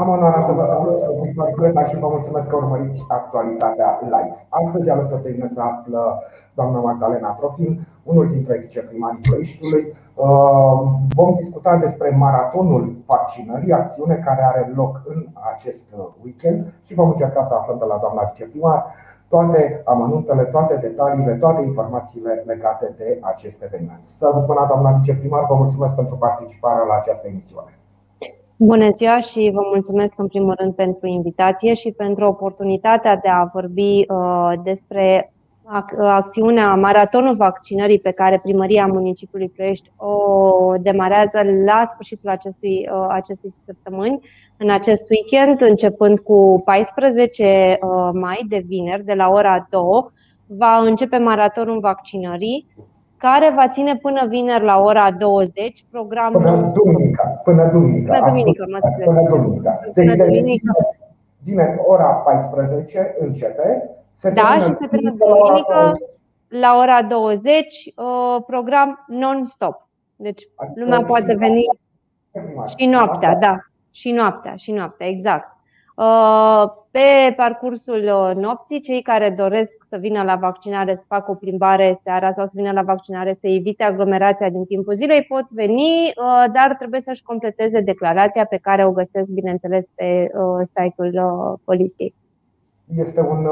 Am onoarea să vă salut, sunt Victor Pleta și vă mulțumesc că urmăriți actualitatea live. Astăzi alături de mine se află doamna Magdalena Trofin, unul dintre viceprimarii Ploieștiului. Uh, vom discuta despre maratonul vaccinării, acțiune care are loc în acest weekend și vom încerca să aflăm de la doamna viceprimar toate amănuntele, toate detaliile, toate informațiile legate de acest eveniment. Să vă până doamna viceprimar, vă mulțumesc pentru participarea la această emisiune. Bună ziua și vă mulțumesc în primul rând pentru invitație și pentru oportunitatea de a vorbi uh, despre acțiunea Maratonul Vaccinării pe care Primăria Municipiului Ploiești o demarează la sfârșitul acestui, uh, acestui săptămâni, în acest weekend, începând cu 14 uh, mai de vineri, de la ora 2, va începe Maratonul Vaccinării care va ține până vineri la ora 20, programul... Până duminica. Până duminica. Până duminica, mă scuze. Până duminica. Deci până duminica. Vineri, ora 14 începe. Se da, și se termină duminică la ora 20, uh, program non-stop. Deci lumea poate veni și noaptea, da. Și noaptea, și noaptea, exact. Uh, pe parcursul uh, nopții, cei care doresc să vină la vaccinare, să facă o plimbare seara sau să vină la vaccinare, să evite aglomerația din timpul zilei, pot veni, uh, dar trebuie să-și completeze declarația pe care o găsesc, bineînțeles, pe site-ul poliției. Este un,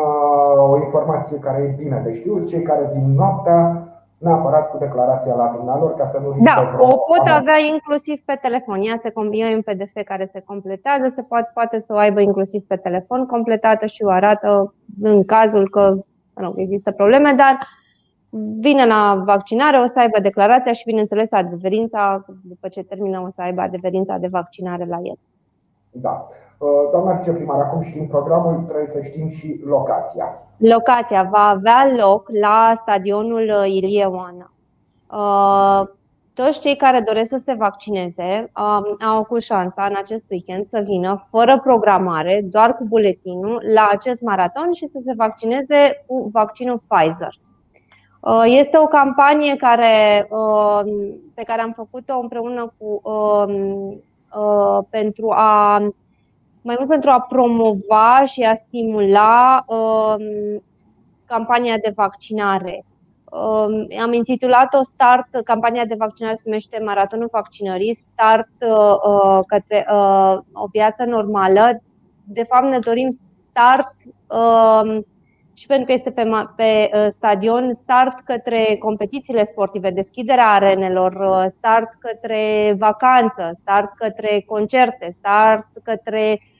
o informație care e bine de știut. Cei care vin noaptea neapărat cu declarația la dumnealor ca să nu Da, o pot avea inclusiv pe telefon. Ea se, e un PDF care se completează, se poate, poate să o aibă inclusiv pe telefon completată și o arată în cazul că nu, există probleme, dar vine la vaccinare, o să aibă declarația și, bineînțeles, adeverința, după ce termină, o să aibă adeverința de vaccinare la el. Da. Uh, doamna viceprimar, acum știm programul, trebuie să știm și locația. Locația va avea loc la stadionul uh, Ilie Oana. Uh, toți cei care doresc să se vaccineze um, au cu șansa în acest weekend să vină fără programare, doar cu buletinul, la acest maraton și să se vaccineze cu vaccinul Pfizer. Este o campanie care, pe care am făcut-o împreună cu um, pentru a mai mult pentru a promova și a stimula um, campania de vaccinare. Um, am intitulat-o Start, campania de vaccinare se numește Maratonul Vaccinării, Start uh, uh, către uh, o viață normală. De fapt, ne dorim start uh, și pentru că este pe, pe uh, stadion, start către competițiile sportive, deschiderea arenelor, uh, start către vacanță, start către concerte, start către uh,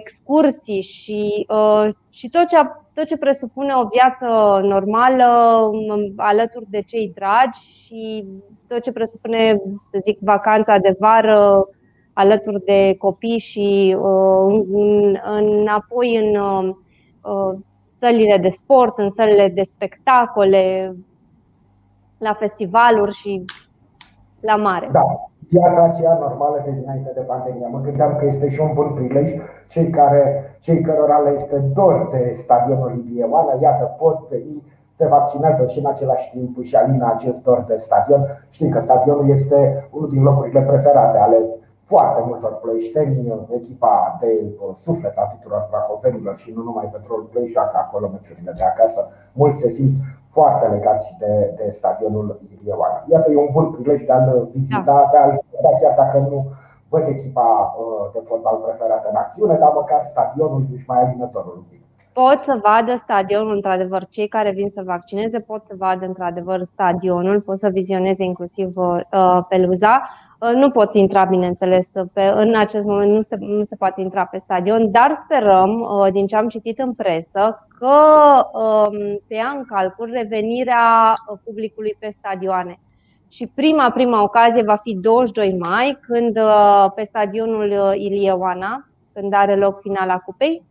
excursii și, uh, și tot, ce, tot ce presupune o viață normală um, alături de cei dragi și tot ce presupune, să zic, vacanța de vară alături de copii și uh, înapoi în uh, sălile de sport, în sălile de spectacole, la festivaluri și la mare. Da, viața aceea normală de dinainte de pandemie. Mă gândeam că este și un bun prilej cei, care, cei cărora le este dor de stadionul Ilieoana, iată, pot veni se vaccinează și în același timp și alina acest dor de stadion. Știm că stadionul este unul din locurile preferate ale foarte multor ploieșteni, echipa de uh, suflet a tuturor prahovenilor și nu numai pentru Ploi joacă acolo meciurile de acasă. Mulți se simt foarte legați de, de stadionul Irieoana. Iată, e un bun prilej de a-l vizita, da. de a-l vedea chiar dacă nu văd echipa uh, de fotbal preferată în acțiune, dar măcar stadionul și mai alinătorul un pic pot să vadă stadionul, într-adevăr, cei care vin să vaccineze pot să vadă, într-adevăr, stadionul, pot să vizioneze inclusiv uh, peluza. Uh, nu pot intra, bineînțeles, pe, în acest moment nu se, nu se poate intra pe stadion, dar sperăm, uh, din ce am citit în presă, că um, se ia în calcul revenirea uh, publicului pe stadioane. Și prima, prima ocazie va fi 22 mai, când pe stadionul Ilie Oana, când are loc finala cupei,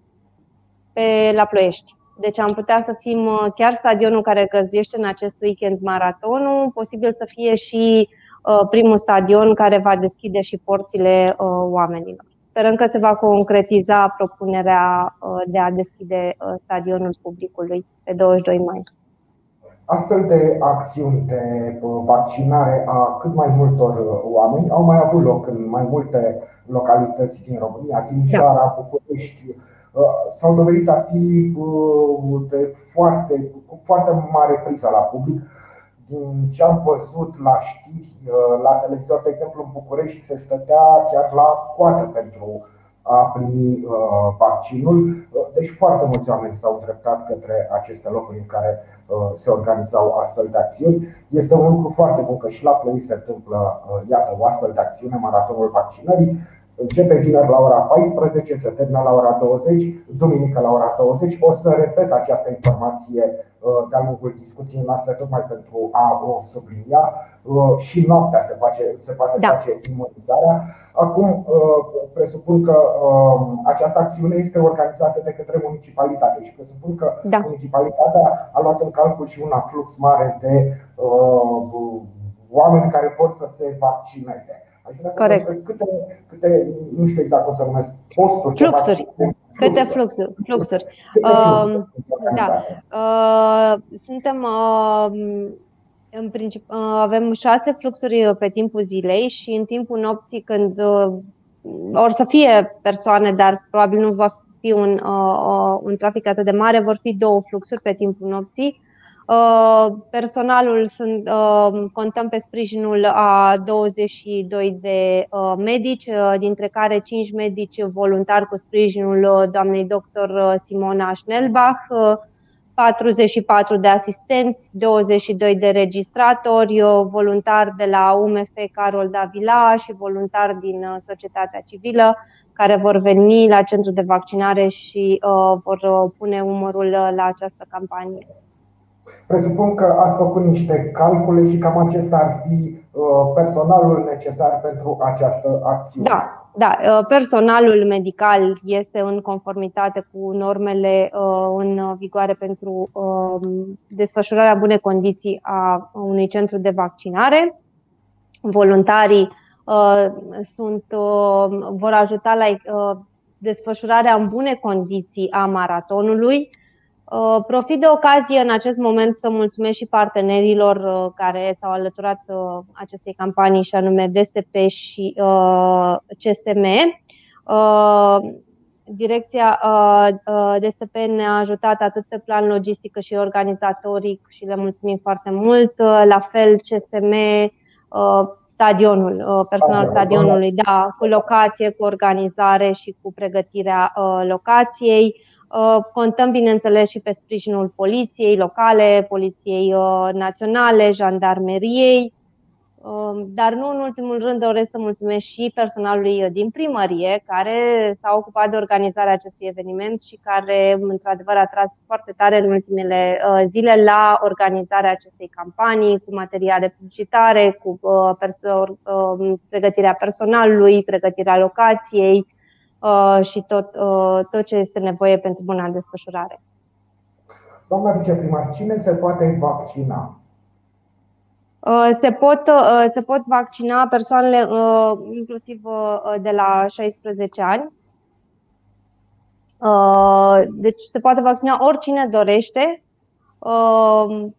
pe la Ploiești. Deci am putea să fim chiar stadionul care găzduiește în acest weekend maratonul, posibil să fie și Uh, primul stadion care va deschide și porțile uh, oamenilor. Sperăm că se va concretiza propunerea uh, de a deschide stadionul publicului pe 22 mai. Astfel de acțiuni de vaccinare a cât mai multor oameni au mai avut loc în mai multe localități din România, Timișoara, da. București, s-au dovedit a fi de foarte, cu foarte mare priză la public. Din ce am văzut la știri, la televizor, de exemplu, în București se stătea chiar la coadă pentru a primi vaccinul. Deci foarte mulți oameni s-au îndreptat către aceste locuri în care se organizau astfel de acțiuni. Este un lucru foarte bun că și la Plăi se întâmplă, iată, o astfel de acțiune, maratonul vaccinării. Începe vineri la ora 14, se termină la ora 20, duminică la ora 20. O să repet această informație uh, de-a lungul discuției noastre, tocmai pentru a o sublinia. Uh, și noaptea se, face, se poate da. face imunizarea. Acum, uh, presupun că această acțiune este organizată de către municipalitate și presupun că da. municipalitatea a luat în calcul și un aflux mare de oameni care pot să se vaccineze. Aș vrea Corect. să câte, câte, nu știu exact cum să numesc, posturi. Fluxuri. Câte fluxuri. fluxuri. Câte uh, da. Uh, suntem uh, în princip, uh, avem șase fluxuri pe timpul zilei și în timpul nopții când uh, or să fie persoane, dar probabil nu va fi un, uh, un trafic atât de mare, vor fi două fluxuri pe timpul nopții Uh, personalul sunt, uh, contăm pe sprijinul a 22 de uh, medici, dintre care 5 medici voluntari cu sprijinul doamnei doctor Simona Schnellbach, 44 de asistenți, 22 de registratori, voluntari de la UMF Carol Davila și voluntari din societatea civilă care vor veni la centrul de vaccinare și vor pune umărul la această campanie. Presupun că ați făcut niște calcule și cam acesta ar fi uh, personalul necesar pentru această acțiune. Da, da, uh, personalul medical este în conformitate cu normele uh, în vigoare pentru desfășurarea bune condiții a unui centru de vaccinare. Voluntarii sunt, vor ajuta la desfășurarea în bune condiții a maratonului Uh, profit de ocazie în acest moment să mulțumesc și partenerilor uh, care s-au alăturat uh, acestei campanii și anume DSP și CSM. Direcția DSP ne-a ajutat atât pe plan logistic cât și organizatoric și le mulțumim foarte mult. La fel CSM, stadionul, personal stadionului, da, cu locație, cu organizare și cu pregătirea locației. Uh, contăm, bineînțeles, și pe sprijinul poliției locale, poliției uh, naționale, jandarmeriei, um, dar nu în ultimul rând doresc să mulțumesc și personalului din primărie care s-a ocupat de organizarea acestui eveniment și care într-adevăr a tras foarte tare în ultimele uh, zile la organizarea acestei campanii cu materiale publicitare, cu pregătirea personalului, pregătirea locației, Uh, și tot, uh, tot ce este nevoie pentru buna desfășurare. Doamna viceprimar, cine se poate vaccina? Uh, se pot, se pot vaccina persoanele inclusiv de la 16 ani. Deci se poate vaccina oricine dorește Ehm,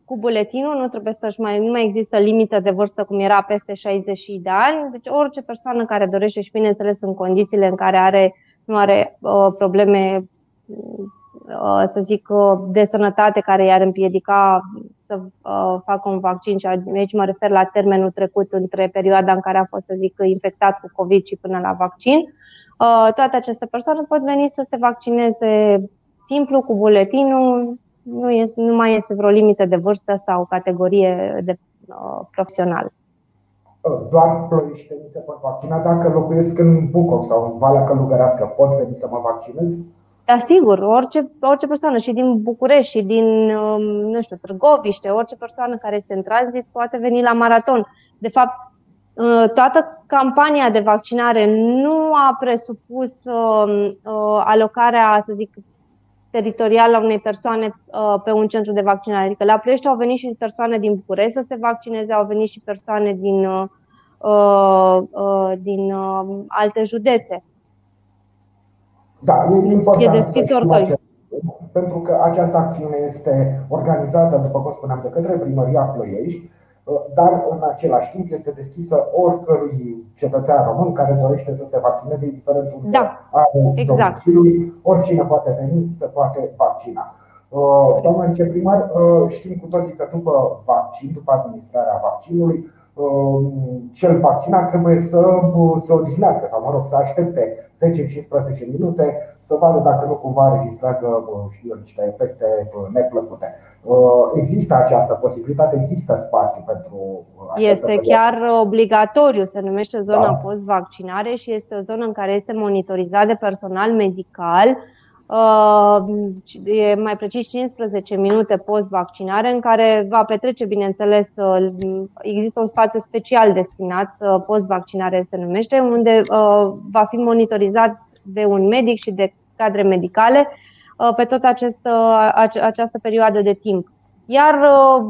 cu buletinul, nu trebuie să mai, nu mai există limită de vârstă cum era peste 60 de ani, deci orice persoană care dorește și bineînțeles în condițiile în care are, nu are uh, probleme uh, să zic, uh, de sănătate care i-ar împiedica să uh, facă un vaccin și aici mă refer la termenul trecut între perioada în care a fost, să zic, infectat cu COVID și până la vaccin. Uh, toate aceste persoane pot veni să se vaccineze simplu cu buletinul, nu, este, nu mai este vreo limită de vârstă sau categorie de uh, profesional. Doar ploieștenii se pot vaccina dacă locuiesc în Bucov sau în Valea Călugărească. Pot veni să mă vaccinez? Da, sigur, orice, orice persoană și din București și din, um, nu știu, Târgoviște, orice persoană care este în tranzit poate veni la maraton. De fapt, uh, toată campania de vaccinare nu a presupus um, uh, alocarea, să zic, teritorial a unei persoane uh, pe un centru de vaccinare. Adică la Ploiești au venit și persoane din București să se vaccineze, au venit și persoane din, uh, uh, din alte județe. Da, e important e deschis să acest Pentru că această acțiune este organizată, după cum spuneam, de către Primăria Ploiești, dar în același timp este deschisă oricărui cetățean român care dorește să se vaccineze, indiferent unde da, are exact. oricine poate veni, se poate vaccina. Uh, doamna viceprimar, uh, știm cu toții că după vaccin, după administrarea vaccinului, uh, cel vaccinat trebuie să se odihnească sau, mă rog, să aștepte 10-15 minute să vadă dacă nu cumva înregistrează știu eu, niște efecte neplăcute. Există această posibilitate, există spațiu pentru. Este chiar obligatoriu, se numește zona da. post-vaccinare și este o zonă în care este monitorizat de personal medical Uh, e mai precis 15 minute post-vaccinare, în care va petrece, bineînțeles, uh, există un spațiu special destinat uh, post-vaccinare, se numește, unde va fi monitorizat de un medic și de cadre medicale pe tot acest, această perioadă de timp. Iar uh,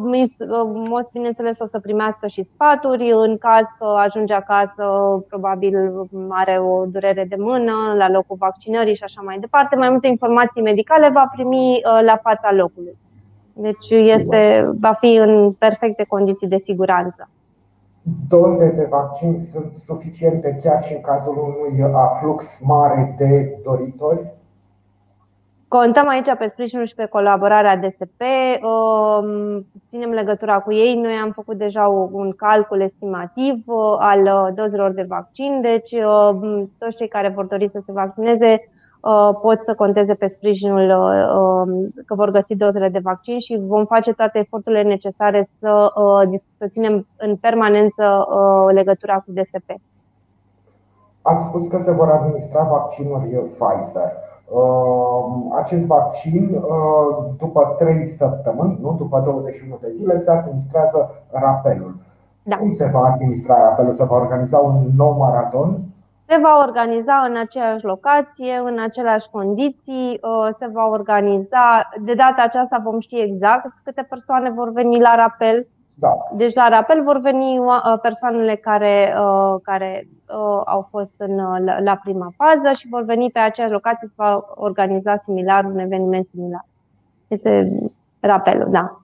MOS, bineînțeles, o să primească și sfaturi în caz că ajunge acasă, probabil are o durere de mână la locul vaccinării și așa mai departe. Mai multe informații medicale va primi uh, la fața locului. Deci este, va fi în perfecte condiții de siguranță. Doze de vaccin sunt suficiente chiar și în cazul unui aflux mare de doritori? Contăm aici pe sprijinul și pe colaborarea DSP, um, ținem legătura cu ei. Noi am făcut deja un calcul estimativ uh, al uh, dozelor de vaccin, deci um, toți cei care vor dori să se vaccineze uh, pot să conteze pe sprijinul um, că vor găsi dozele de vaccin și vom face toate eforturile necesare să, să ținem în permanență legătura cu DSP. Ați spus că se vor administra vaccinuri Pfizer. Uh, acest vaccin, uh, după 3 săptămâni, nu? după 21 de zile, se administrează rapelul. Da. Cum se va administra rapelul? Se va organiza un nou maraton? Se va organiza în aceeași locație, în aceleași condiții, uh, se va organiza. De data aceasta vom ști exact câte persoane vor veni la rapel. Da. Deci la rapel vor veni persoanele care, care au fost în, la prima fază și vor veni pe aceeași locație să va organiza similar un eveniment similar. Este rapelul, da.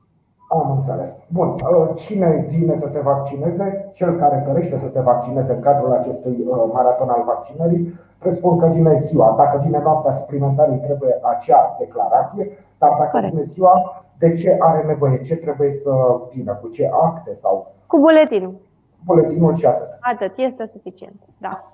Am înțeles. Bun. Cine vine să se vaccineze? Cel care dorește să se vaccineze în cadrul acestui maraton al vaccinării, presupun că vine ziua. Dacă vine noaptea suplimentară, trebuie acea declarație, dar dacă Corect. vine ziua, de ce are nevoie? Ce trebuie să vină? Cu ce acte? sau? Cu buletinul buletinul și atât. Atât, este suficient, da.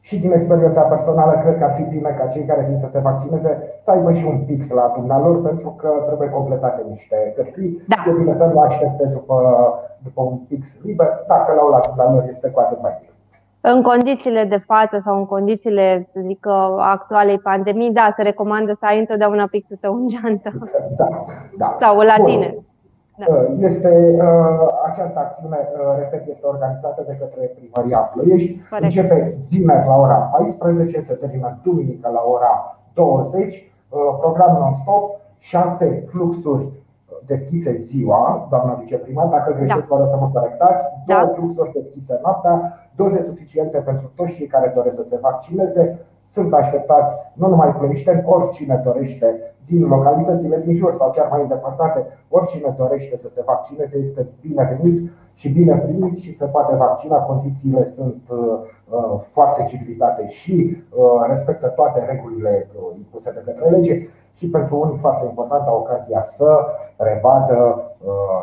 Și din experiența personală, cred că ar fi bine ca cei care vin să se vaccineze să aibă și un pix la dumnealor, pentru că trebuie completate niște hârtii. Da. E bine să nu aștepte după, după un pix liber. Dacă l-au la dumnealor, este cu atât mai bine. În condițiile de față sau în condițiile, să zic, actualei pandemii, da, se recomandă să ai întotdeauna pixul tău în geantă. Da, da. Sau la tine. Bun. Da. Uh, este, uh, această acțiune, uh, repet, este organizată de către Primăria Ploiești. Corect. Începe vineri la ora 14, se termină duminică la ora 20. Program non-stop, 6 fluxuri deschise ziua, doamna viceprimar, dacă greșesc, da. vă rog să mă corectați, da. două fluxuri deschise noaptea, doze suficiente pentru toți cei care doresc să se vaccineze, sunt așteptați nu numai plăișteni, oricine dorește din localitățile din jur sau chiar mai îndepărtate, oricine dorește să se vaccineze este binevenit și bine primit și se poate vaccina. Condițiile sunt uh, uh, foarte civilizate și uh, respectă toate regulile impuse de către lege și pentru unii foarte importantă ocazia să revadă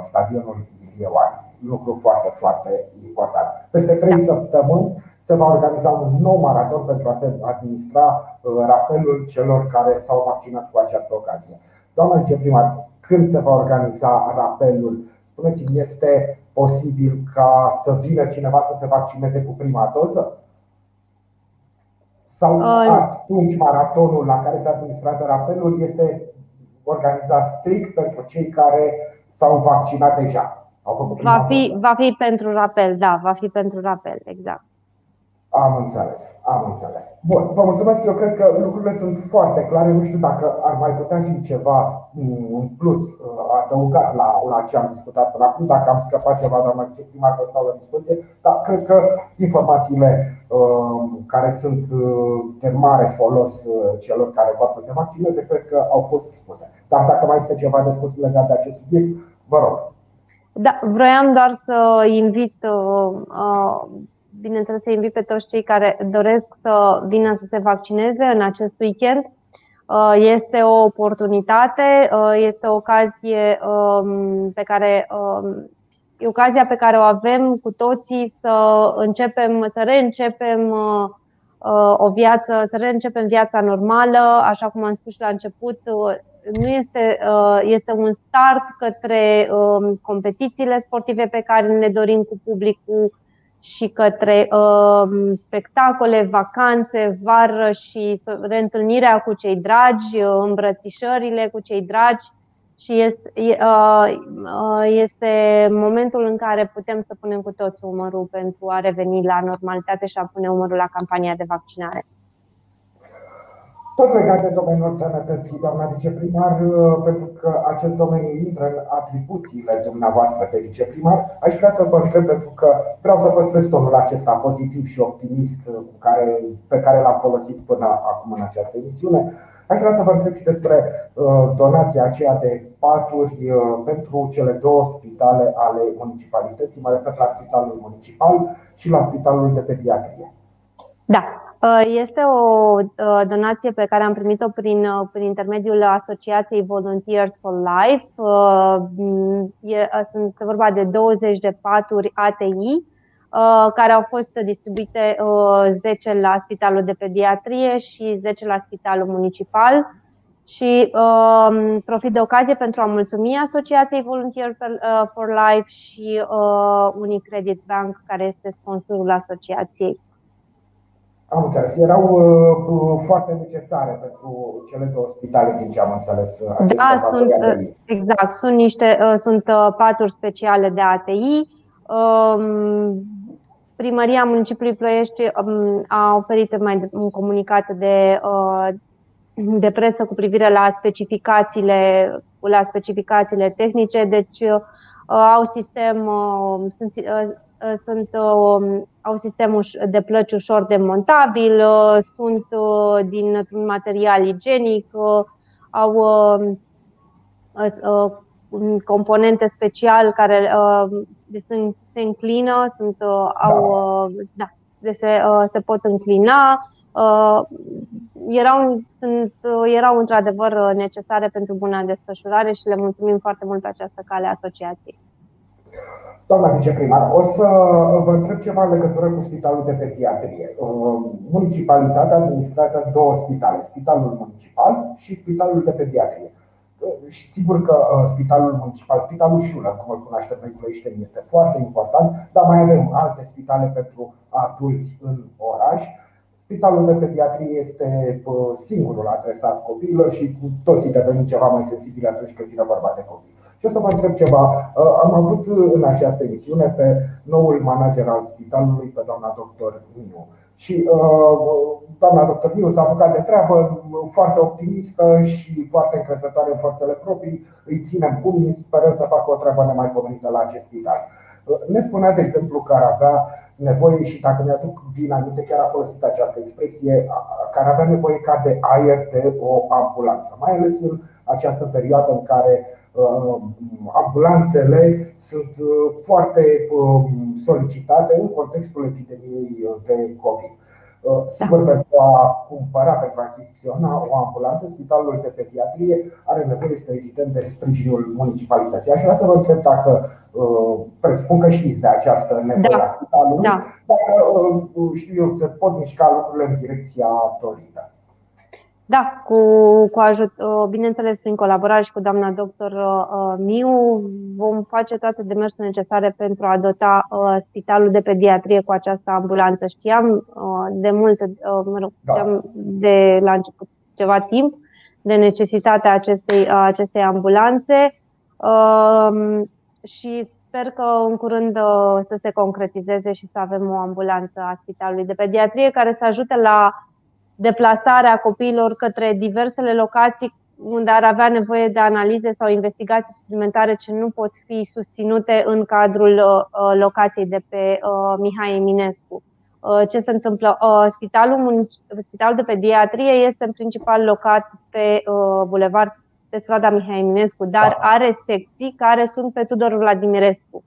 stadionul Ilieoan. Lucru foarte, foarte important. Peste trei săptămâni se va organiza un nou maraton pentru a se administra uh, rapelul celor care s-au vaccinat cu această ocazie. Doamna viceprimar, când se va organiza rapelul? Spuneți-mi, este posibil ca să vină cineva să se vaccineze cu prima doză? Sau atunci maratonul la care se administrează rapelul este organizat strict pentru cei care s-au vaccinat deja? Au făcut va, fi, va fi pentru rapel, da, va fi pentru rapel, exact. Am înțeles, am înțeles. Bun, vă mulțumesc. Eu cred că lucrurile sunt foarte clare. Nu știu dacă ar mai putea fi ceva în plus uh, adăugat la, la ce am discutat până acum. Dacă am scăpat ceva, doamna primar, vă stau la dispoziție. Dar cred că informațiile uh, care sunt uh, de mare folos celor care vor să se vaccineze, cred că au fost spuse. Dar dacă mai este ceva de spus legat de acest subiect, vă rog. Da, vroiam doar să invit uh, bineînțeles, să invit pe toți cei care doresc să vină să se vaccineze în acest weekend. Uh, este o oportunitate, uh, este o ocazie um, pe care um, e ocazia pe care o avem cu toții să începem, să reîncepem uh, o viață, să reîncepem viața normală, așa cum am spus și la început, nu este, este un start către um, competițiile sportive pe care ne dorim cu publicul, și către uh, spectacole, vacanțe, vară și reîntâlnirea cu cei dragi, uh, îmbrățișările cu cei dragi și este, uh, uh, este momentul în care putem să punem cu toți umărul pentru a reveni la normalitate și a pune umărul la campania de vaccinare. Tot legat de domeniul sănătății, doamna viceprimar, uh, pentru că acest domeniu intră în atribuțiile dumneavoastră de viceprimar, aș vrea să vă întreb, pentru că vreau să păstrez tonul acesta pozitiv și optimist uh, cu care, pe care l-am folosit până acum în această emisiune. Aș vrea să vă întreb și despre uh, donația aceea de paturi pentru cele două spitale ale municipalității, mă refer la Spitalul Municipal și la Spitalul de Pediatrie. Da, Uh, este o uh, donație pe care am primit-o prin, uh, prin intermediul Asociației Volunteers for Life. Este vorba de 20 de paturi ATI care au fost distribuite 10 la Spitalul de Pediatrie și 10 la Spitalul Municipal. Și uh, profit de ocazie pentru a mulțumi Asociației Volunteer for Life și uh, Unicredit Bank, care este sponsorul asociației. Am înțeles. Erau uh, foarte necesare pentru cele două spitale, din ce am înțeles. Uh, da, sunt, uh, exact. Sunt niște uh, sunt uh, paturi speciale de ATI. Um, Primăria Municipiului Ploiești um, a oferit mai un comunicat de, uh, de presă cu privire la specificațiile, la specificațiile tehnice, deci au sistem, sunt Uh, sunt, uh, au sistem de plăci ușor demontabil, uh, sunt dintr-un material igienic, au componente special care sunt, se înclină, sunt, au, da, de se, se pot înclina. Erau, sunt, erau într-adevăr necesare pentru buna desfășurare și le mulțumim foarte mult pe această cale asociației. Doamna viceprimar, o să vă întreb ceva în legătură cu spitalul de pediatrie. Uh, municipalitatea administrează două spitale, spitalul municipal și spitalul de pediatrie. Uh, și sigur că uh, spitalul municipal, spitalul Șulă, cum îl cunoaște noi Ploieșteni, este foarte important, dar mai avem alte spitale pentru adulți în oraș. Spitalul de pediatrie este singurul adresat copiilor și cu toții devenim ceva mai sensibili atunci când vine vorba de copii. Și o să vă întreb ceva. Uh, am avut în această emisiune pe noul manager al spitalului, pe doamna doctor Miu. Și uh, doamna doctor Miu s-a apucat de treabă foarte optimistă și foarte încrezătoare în forțele proprii. Îi ținem pumnii, sperăm să facă o treabă nemaipomenită la acest spital. Uh, ne spunea, de exemplu, că ar avea nevoie și dacă mi-aduc bine aminte, chiar a folosit această expresie, care avea nevoie ca de aer de o ambulanță, mai ales în această perioadă în care Uh, ambulanțele sunt uh, foarte um, solicitate în contextul epidemiei uh, de COVID. Sigur, pentru a cumpăra, pentru a achiziționa o ambulanță, Spitalul de Pediatrie are nevoie, este evident, de sprijinul municipalității. Aș vrea să vă întreb dacă, presupun că știți de această nevoie da. a spitalului, da. dacă, știu eu, se pot mișca lucrurile în direcția dorită. Da, cu, cu ajut, uh, bineînțeles prin colaborare și cu doamna doctor uh, Miu vom face toate demersurile necesare pentru a dota uh, spitalul de pediatrie cu această ambulanță. Știam de mult, mă rog, da. știam de la început ceva timp de necesitatea acestei, acestei ambulanțe um, și sper că în curând uh, să se concretizeze și să avem o ambulanță a Spitalului de Pediatrie care să ajute la deplasarea copiilor către diversele locații unde ar avea nevoie de analize sau investigații suplimentare ce nu pot fi susținute în cadrul locației de pe Mihai Eminescu. Ce se întâmplă? Spitalul, Spitalul de Pediatrie este în principal locat pe Bulevard pe strada Mihai Eminescu, dar da. are secții care sunt pe Tudor Vladimirescu.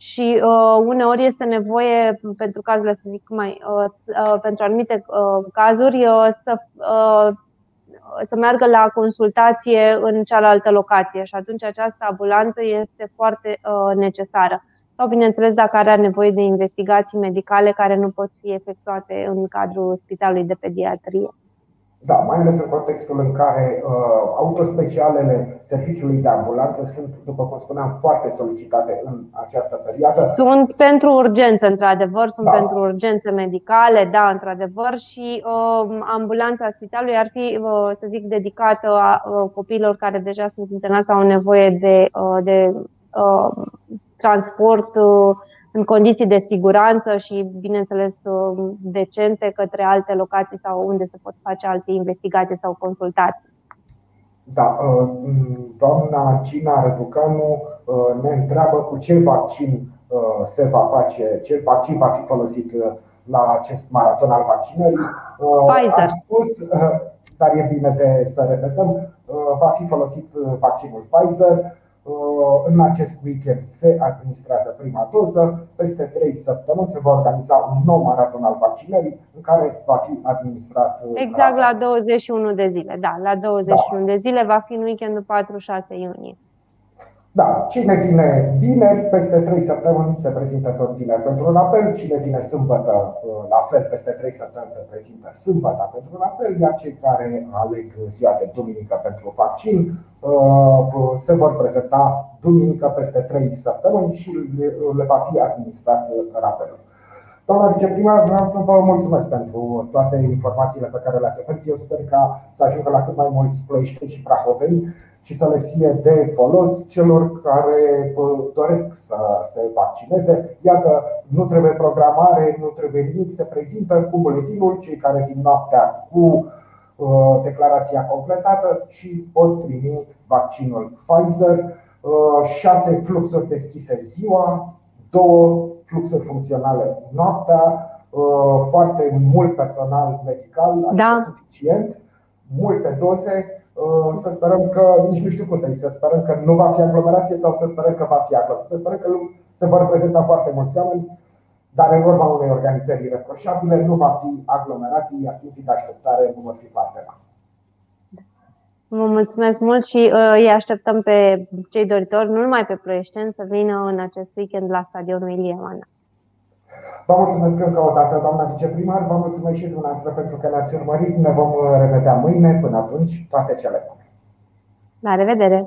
Și uh, uneori este nevoie, pentru cazurile, să zic mai, uh, uh, pentru anumite uh, cazuri, uh, să, uh, să meargă la consultație în cealaltă locație și atunci această ambulanță este foarte uh, necesară. Sau, bineînțeles, dacă are nevoie de investigații medicale care nu pot fi efectuate în cadrul spitalului de pediatrie. Da, mai ales în contextul în care uh, autospecialele serviciului de ambulanță sunt, după cum spuneam, foarte solicitate în această perioadă. Sunt pentru urgențe, într-adevăr, sunt da. pentru urgențe medicale, da, într-adevăr, și uh, ambulanța spitalului ar fi, uh, să zic, dedicată a uh, copiilor care deja sunt internați sau au nevoie de, uh, de uh, transport. Uh, în condiții de siguranță și, bineînțeles, uh, decente către alte locații sau unde se pot face alte investigații sau consultații. Da, uh, doamna Cina Răducanu uh, ne întreabă cu ce vaccin se va face, ce vaccin va fi folosit la acest maraton al vaccinării. Pfizer. Am spus, dar e bine de să repetăm, va fi folosit vaccinul Pfizer. Uh, în acest weekend se administrează prima doză. Peste 3 săptămâni se va organiza un nou maraton al vaccinării în care va fi administrat. Uh, exact la 21 de zile. Da, la 21 da. de zile va fi în weekendul 4-6 iunie. Da, cine vine vineri, peste 3 săptămâni se prezintă tot vineri pentru un apel, cine vine sâmbătă, uh, la fel, peste 3 săptămâni se prezintă sâmbătă pentru un apel, iar cei care aleg ziua de duminică pentru vaccin uh, se vor prezenta duminică peste 3 săptămâni și le va fi administrat rapelul. Doamna viceprimar, vreau să vă mulțumesc pentru toate informațiile pe care le-ați oferit. Eu sper ca să ajungă la cât mai mulți ploieșteni și prahoveni și să le fie de folos celor care doresc să se vaccineze. Iată, nu trebuie programare, nu trebuie nimic, se prezintă cu buletinul cei care vin noaptea cu uh, declarația completată și pot primi vaccinul Pfizer. Uh, șase fluxuri deschise ziua, două fluxuri funcționale noaptea, uh, foarte mult personal medical, adică da. suficient, multe doze Uh, să sperăm că, nici nu știu cum să zic, să sperăm că nu va fi aglomerație sau să sperăm că va fi aglomerație. Să sperăm că se vor reprezenta foarte mulți oameni, dar în urma unei organizări irreproșabile nu va fi aglomerație, iar timpii de așteptare nu vor fi foarte mari. Vă mulțumesc mult și uh, îi așteptăm pe cei doritori, nu numai pe ploieșteni, să vină în acest weekend la stadionul Ilie Mana. Vă mulțumesc încă o dată, doamna viceprimar, vă mulțumesc și dumneavoastră pentru că ne-ați urmărit. Ne vom revedea mâine. Până atunci, toate cele bune. La revedere!